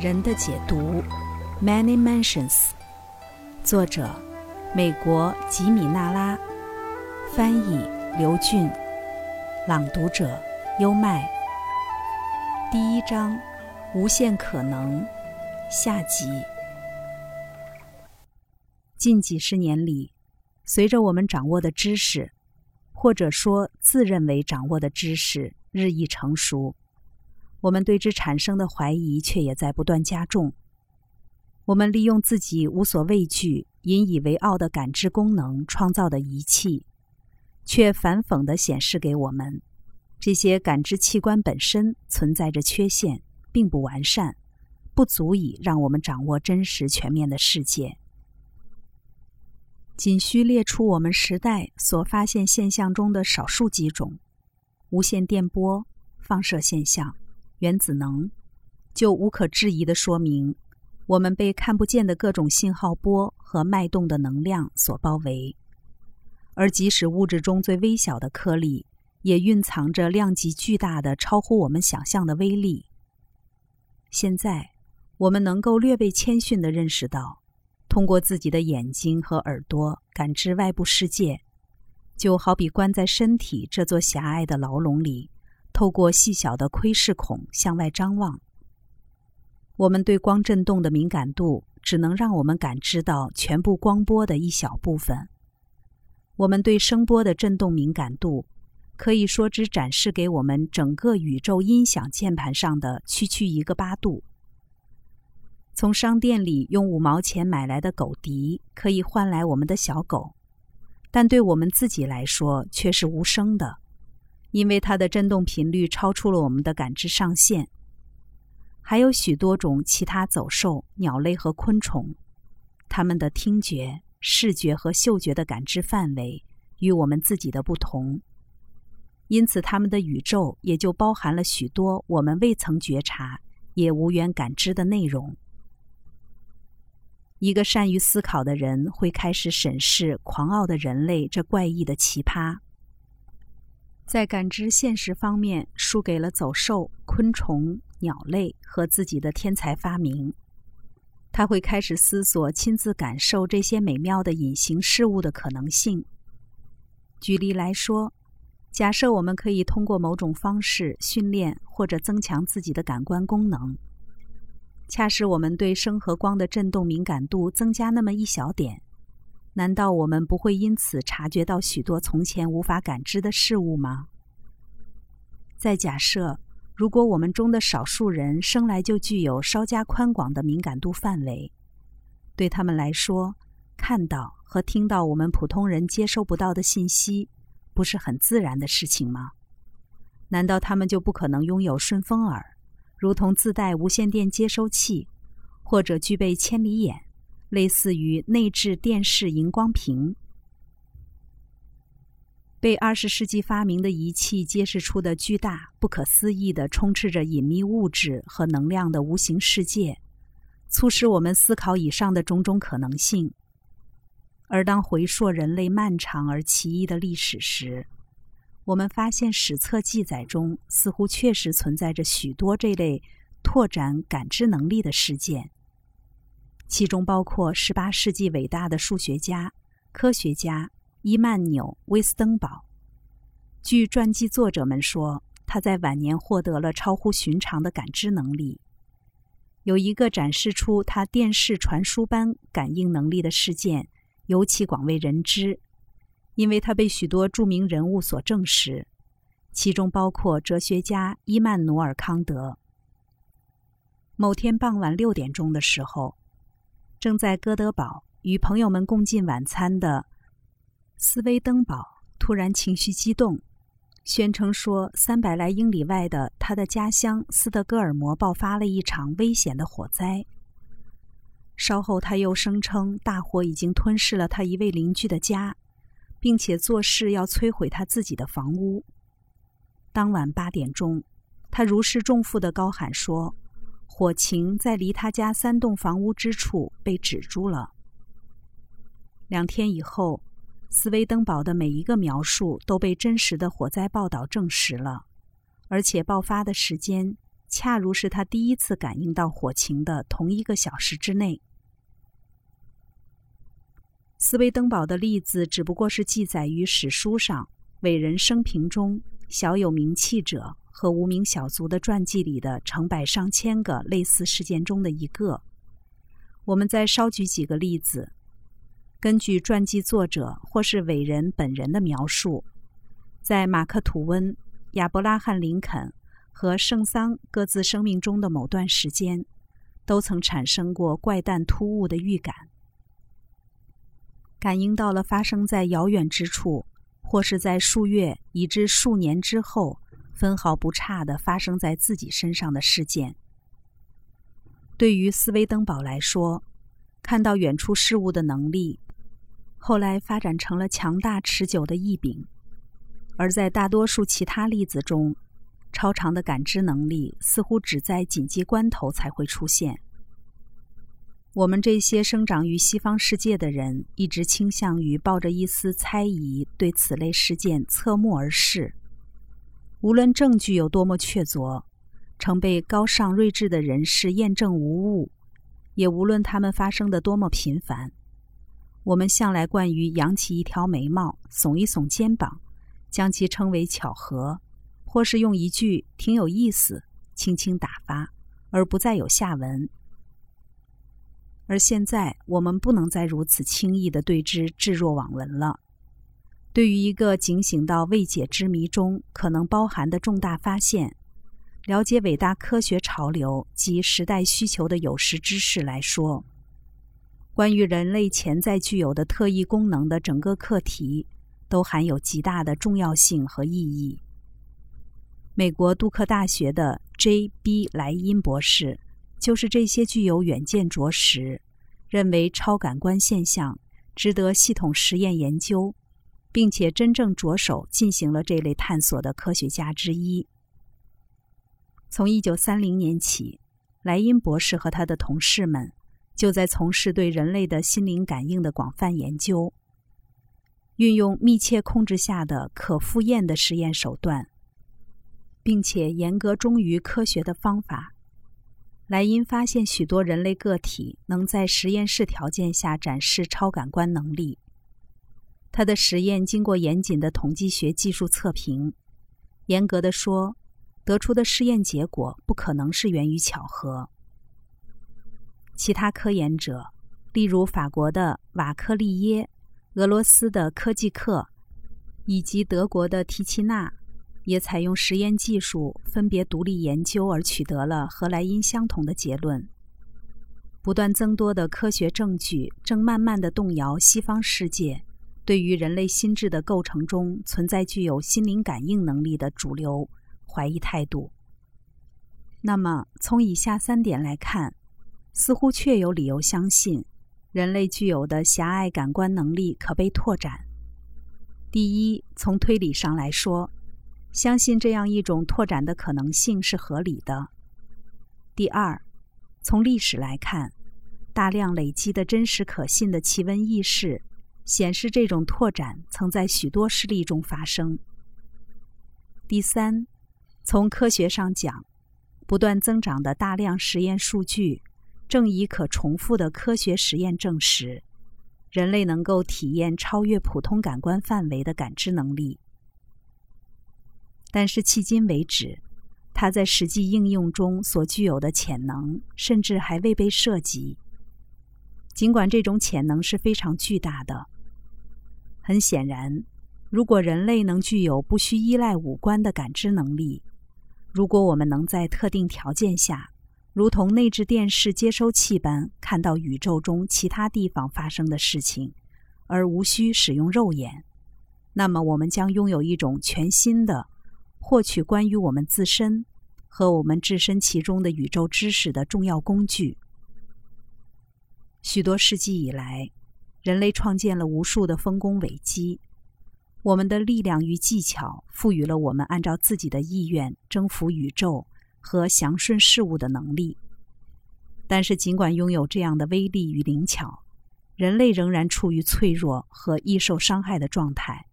人的解读，Many Mansions，作者美国吉米纳拉，翻译刘俊，朗读者优麦。第一章，无限可能，下集。近几十年里，随着我们掌握的知识，或者说自认为掌握的知识日益成熟。我们对之产生的怀疑却也在不断加重。我们利用自己无所畏惧、引以为傲的感知功能创造的仪器，却反讽地显示给我们：这些感知器官本身存在着缺陷，并不完善，不足以让我们掌握真实全面的世界。仅需列出我们时代所发现现象中的少数几种：无线电波、放射现象。原子能就无可置疑地说明，我们被看不见的各种信号波和脉动的能量所包围，而即使物质中最微小的颗粒，也蕴藏着量级巨大的、超乎我们想象的威力。现在，我们能够略被谦逊地认识到，通过自己的眼睛和耳朵感知外部世界，就好比关在身体这座狭隘的牢笼里。透过细小的窥视孔向外张望，我们对光振动的敏感度只能让我们感知到全部光波的一小部分。我们对声波的振动敏感度，可以说只展示给我们整个宇宙音响键盘上的区区一个八度。从商店里用五毛钱买来的狗笛，可以换来我们的小狗，但对我们自己来说却是无声的。因为它的振动频率超出了我们的感知上限。还有许多种其他走兽、鸟类和昆虫，它们的听觉、视觉和嗅觉的感知范围与我们自己的不同，因此它们的宇宙也就包含了许多我们未曾觉察、也无缘感知的内容。一个善于思考的人会开始审视狂傲的人类这怪异的奇葩。在感知现实方面，输给了走兽、昆虫、鸟类和自己的天才发明。他会开始思索亲自感受这些美妙的隐形事物的可能性。举例来说，假设我们可以通过某种方式训练或者增强自己的感官功能，恰使我们对声和光的振动敏感度增加那么一小点。难道我们不会因此察觉到许多从前无法感知的事物吗？再假设，如果我们中的少数人生来就具有稍加宽广的敏感度范围，对他们来说，看到和听到我们普通人接收不到的信息，不是很自然的事情吗？难道他们就不可能拥有顺风耳，如同自带无线电接收器，或者具备千里眼？类似于内置电视荧光屏，被二十世纪发明的仪器揭示出的巨大、不可思议的、充斥着隐秘物质和能量的无形世界，促使我们思考以上的种种可能性。而当回溯人类漫长而奇异的历史时，我们发现史册记载中似乎确实存在着许多这类拓展感知能力的事件。其中包括18世纪伟大的数学家、科学家伊曼纽·威斯登堡。据传记作者们说，他在晚年获得了超乎寻常的感知能力。有一个展示出他电视传输般感应能力的事件，尤其广为人知，因为他被许多著名人物所证实，其中包括哲学家伊曼努尔·康德。某天傍晚六点钟的时候。正在哥德堡与朋友们共进晚餐的斯威登堡突然情绪激动，宣称说，三百来英里外的他的家乡斯德哥尔摩爆发了一场危险的火灾。稍后，他又声称大火已经吞噬了他一位邻居的家，并且做事要摧毁他自己的房屋。当晚八点钟，他如释重负地高喊说。火情在离他家三栋房屋之处被止住了。两天以后，斯威登堡的每一个描述都被真实的火灾报道证实了，而且爆发的时间恰如是他第一次感应到火情的同一个小时之内。斯威登堡的例子只不过是记载于史书上、伟人生平中、小有名气者和无名小卒的传记里的成百上千个类似事件中的一个。我们再稍举几个例子，根据传记作者或是伟人本人的描述，在马克·吐温、亚伯拉罕·林肯和圣桑各自生命中的某段时间，都曾产生过怪诞突兀的预感，感应到了发生在遥远之处，或是在数月以至数年之后，分毫不差的发生在自己身上的事件。对于斯威登堡来说，看到远处事物的能力，后来发展成了强大持久的异禀；而在大多数其他例子中，超长的感知能力似乎只在紧急关头才会出现。我们这些生长于西方世界的人，一直倾向于抱着一丝猜疑对此类事件侧目而视，无论证据有多么确凿。曾被高尚睿智的人士验证无误，也无论他们发生的多么频繁，我们向来惯于扬起一条眉毛，耸一耸肩膀，将其称为巧合，或是用一句“挺有意思”轻轻打发，而不再有下文。而现在，我们不能再如此轻易地对之置若罔闻了。对于一个警醒到未解之谜中可能包含的重大发现。了解伟大科学潮流及时代需求的有识之士来说，关于人类潜在具有的特异功能的整个课题，都含有极大的重要性和意义。美国杜克大学的 J.B. 莱因博士，就是这些具有远见卓识，认为超感官现象值得系统实验研究，并且真正着手进行了这类探索的科学家之一。从一九三零年起，莱因博士和他的同事们就在从事对人类的心灵感应的广泛研究，运用密切控制下的可复验的实验手段，并且严格忠于科学的方法。莱因发现许多人类个体能在实验室条件下展示超感官能力。他的实验经过严谨的统计学技术测评，严格的说。得出的试验结果不可能是源于巧合。其他科研者，例如法国的瓦克利耶、俄罗斯的科技克以及德国的提奇纳，也采用实验技术分别独立研究，而取得了和莱因相同的结论。不断增多的科学证据正慢慢的动摇西方世界对于人类心智的构成中存在具有心灵感应能力的主流。怀疑态度。那么，从以下三点来看，似乎确有理由相信，人类具有的狭隘感官能力可被拓展。第一，从推理上来说，相信这样一种拓展的可能性是合理的。第二，从历史来看，大量累积的真实可信的奇闻异事显示，这种拓展曾在许多事例中发生。第三。从科学上讲，不断增长的大量实验数据，正以可重复的科学实验证实，人类能够体验超越普通感官范围的感知能力。但是迄今为止，它在实际应用中所具有的潜能，甚至还未被涉及。尽管这种潜能是非常巨大的，很显然，如果人类能具有不需依赖五官的感知能力，如果我们能在特定条件下，如同内置电视接收器般看到宇宙中其他地方发生的事情，而无需使用肉眼，那么我们将拥有一种全新的获取关于我们自身和我们置身其中的宇宙知识的重要工具。许多世纪以来，人类创建了无数的丰功伟绩。我们的力量与技巧赋予了我们按照自己的意愿征服宇宙和祥顺事物的能力。但是，尽管拥有这样的威力与灵巧，人类仍然处于脆弱和易受伤害的状态。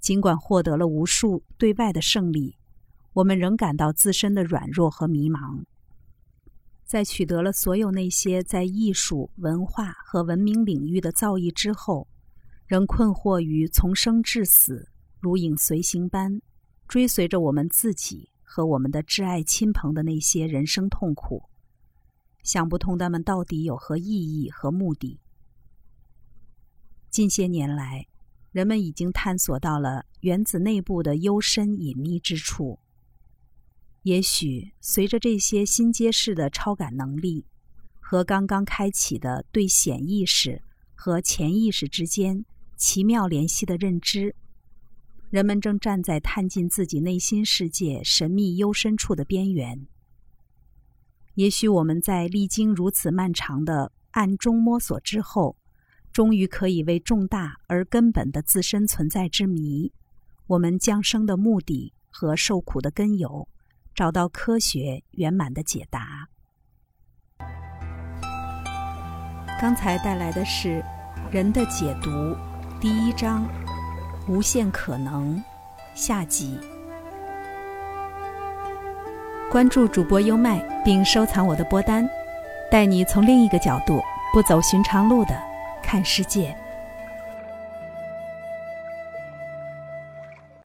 尽管获得了无数对外的胜利，我们仍感到自身的软弱和迷茫。在取得了所有那些在艺术、文化和文明领域的造诣之后，仍困惑于从生至死如影随形般追随着我们自己和我们的挚爱亲朋的那些人生痛苦，想不通他们到底有何意义和目的。近些年来，人们已经探索到了原子内部的幽深隐秘之处。也许随着这些新揭示的超感能力和刚刚开启的对显意识和潜意识之间奇妙联系的认知，人们正站在探进自己内心世界神秘幽深处的边缘。也许我们在历经如此漫长的暗中摸索之后，终于可以为重大而根本的自身存在之谜、我们降生的目的和受苦的根由。找到科学圆满的解答。刚才带来的是《人的解读》第一章“无限可能”下集。关注主播优麦，并收藏我的播单，带你从另一个角度、不走寻常路的看世界。